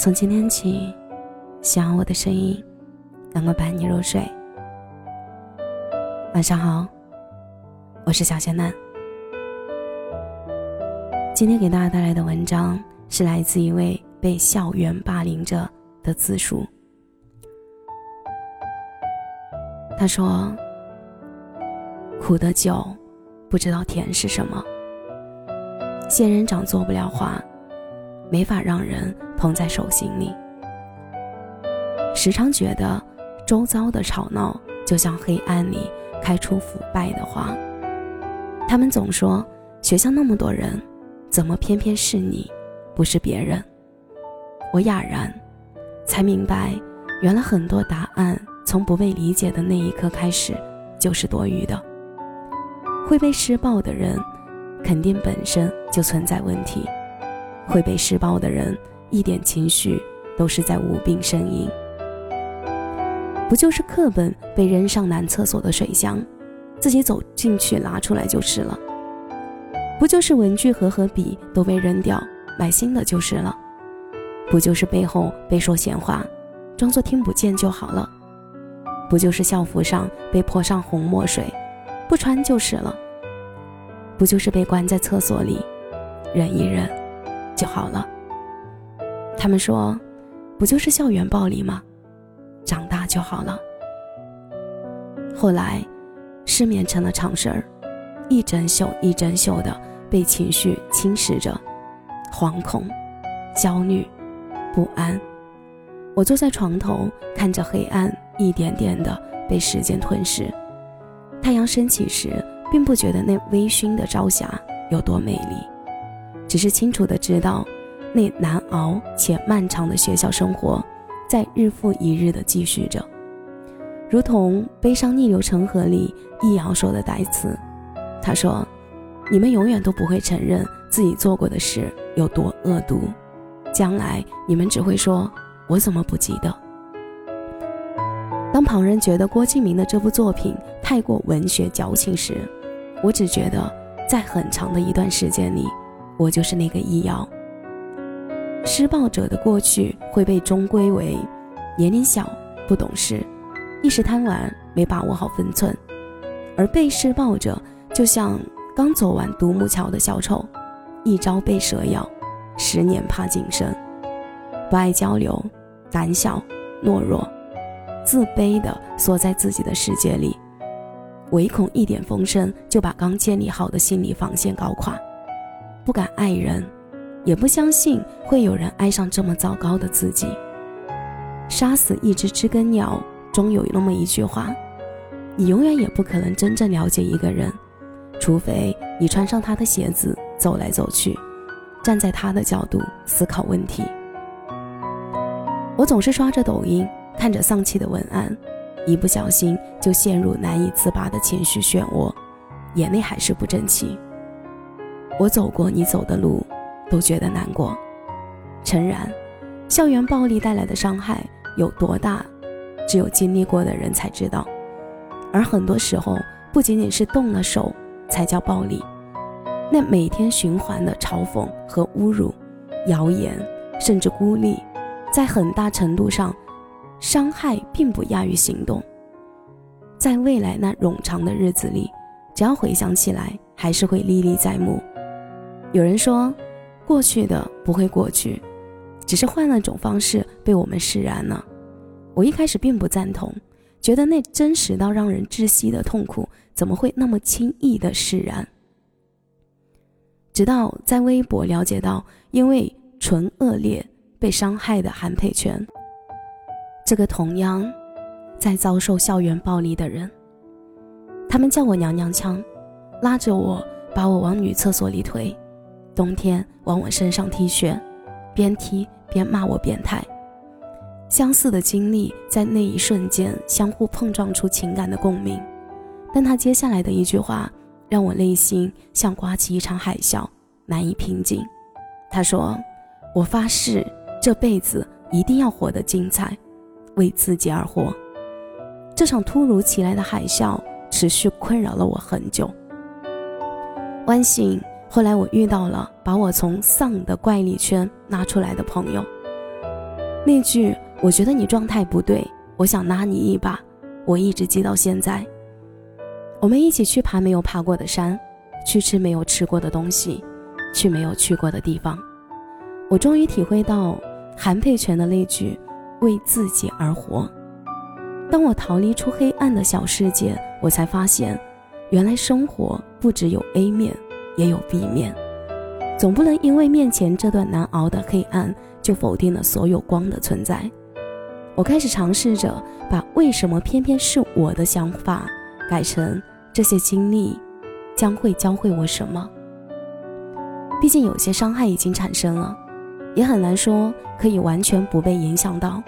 从今天起，希望我的声音能够伴你入睡。晚上好，我是小仙男。今天给大家带来的文章是来自一位被校园霸凌者的自述。他说：“苦的久，不知道甜是什么。仙人掌做不了花，没法让人捧在手心里。时常觉得，周遭的吵闹就像黑暗里开出腐败的花。他们总说，学校那么多人，怎么偏偏是你，不是别人？我哑然，才明白，原来很多答案。”从不被理解的那一刻开始，就是多余的。会被施暴的人，肯定本身就存在问题。会被施暴的人，一点情绪都是在无病呻吟。不就是课本被扔上男厕所的水箱，自己走进去拿出来就是了。不就是文具盒和笔都被扔掉，买新的就是了。不就是背后被说闲话，装作听不见就好了。不就是校服上被泼上红墨水，不穿就是了。不就是被关在厕所里，忍一忍就好了。他们说，不就是校园暴力吗？长大就好了。后来，失眠成了常事儿，一整宿一整宿的被情绪侵蚀着，惶恐、焦虑、不安。我坐在床头，看着黑暗。一点点的被时间吞噬。太阳升起时，并不觉得那微醺的朝霞有多美丽，只是清楚的知道，那难熬且漫长的学校生活，在日复一日的继续着。如同《悲伤逆流成河》里易遥说的台词，他说：“你们永远都不会承认自己做过的事有多恶毒，将来你们只会说，我怎么不记得。”当旁人觉得郭敬明的这部作品太过文学矫情时，我只觉得在很长的一段时间里，我就是那个易遥。施暴者的过去会被终归为年龄小、不懂事、一时贪玩、没把握好分寸，而被施暴者就像刚走完独木桥的小丑，一朝被蛇咬，十年怕井绳，不爱交流，胆小懦弱。自卑的缩在自己的世界里，唯恐一点风声就把刚建立好的心理防线搞垮，不敢爱人，也不相信会有人爱上这么糟糕的自己。杀死一只知更鸟，终有那么一句话：你永远也不可能真正了解一个人，除非你穿上他的鞋子走来走去，站在他的角度思考问题。我总是刷着抖音。看着丧气的文案，一不小心就陷入难以自拔的情绪漩涡，眼泪还是不争气。我走过你走的路，都觉得难过。诚然，校园暴力带来的伤害有多大，只有经历过的人才知道。而很多时候，不仅仅是动了手才叫暴力，那每天循环的嘲讽和侮辱、谣言，甚至孤立，在很大程度上。伤害并不亚于行动，在未来那冗长的日子里，只要回想起来，还是会历历在目。有人说，过去的不会过去，只是换了种方式被我们释然了。我一开始并不赞同，觉得那真实到让人窒息的痛苦，怎么会那么轻易的释然？直到在微博了解到，因为纯恶劣被伤害的韩佩泉。这个同样在遭受校园暴力的人，他们叫我娘娘腔，拉着我把我往女厕所里推，冬天往我身上踢雪，边踢边骂我变态。相似的经历在那一瞬间相互碰撞出情感的共鸣，但他接下来的一句话让我内心像刮起一场海啸，难以平静。他说：“我发誓这辈子一定要活得精彩。”为自己而活，这场突如其来的海啸持续困扰了我很久。万幸，后来我遇到了把我从丧的怪力圈拉出来的朋友。那句“我觉得你状态不对，我想拉你一把”，我一直记到现在。我们一起去爬没有爬过的山，去吃没有吃过的东西，去没有去过的地方。我终于体会到韩佩泉的那句“为自己而活”。当我逃离出黑暗的小世界，我才发现，原来生活不只有 A 面，也有 B 面。总不能因为面前这段难熬的黑暗，就否定了所有光的存在。我开始尝试着把“为什么偏偏是我的”想法改成这些经历将会教会我什么。毕竟有些伤害已经产生了，也很难说可以完全不被影响到。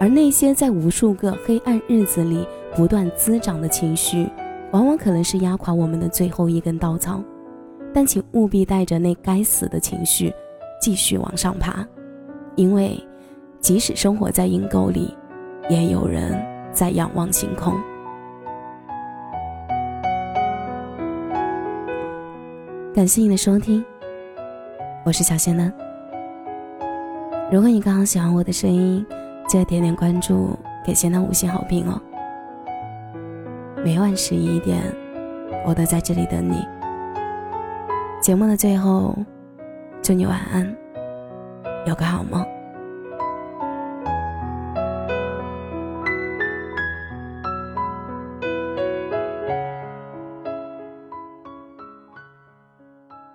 而那些在无数个黑暗日子里不断滋长的情绪，往往可能是压垮我们的最后一根稻草。但请务必带着那该死的情绪，继续往上爬，因为即使生活在阴沟里，也有人在仰望星空。感谢你的收听，我是小仙嫩。如果你刚好喜欢我的声音，记得点点关注，给仙嫩五星好评哦。每晚十一点，我都在这里等你。节目的最后，祝你晚安，有个好梦。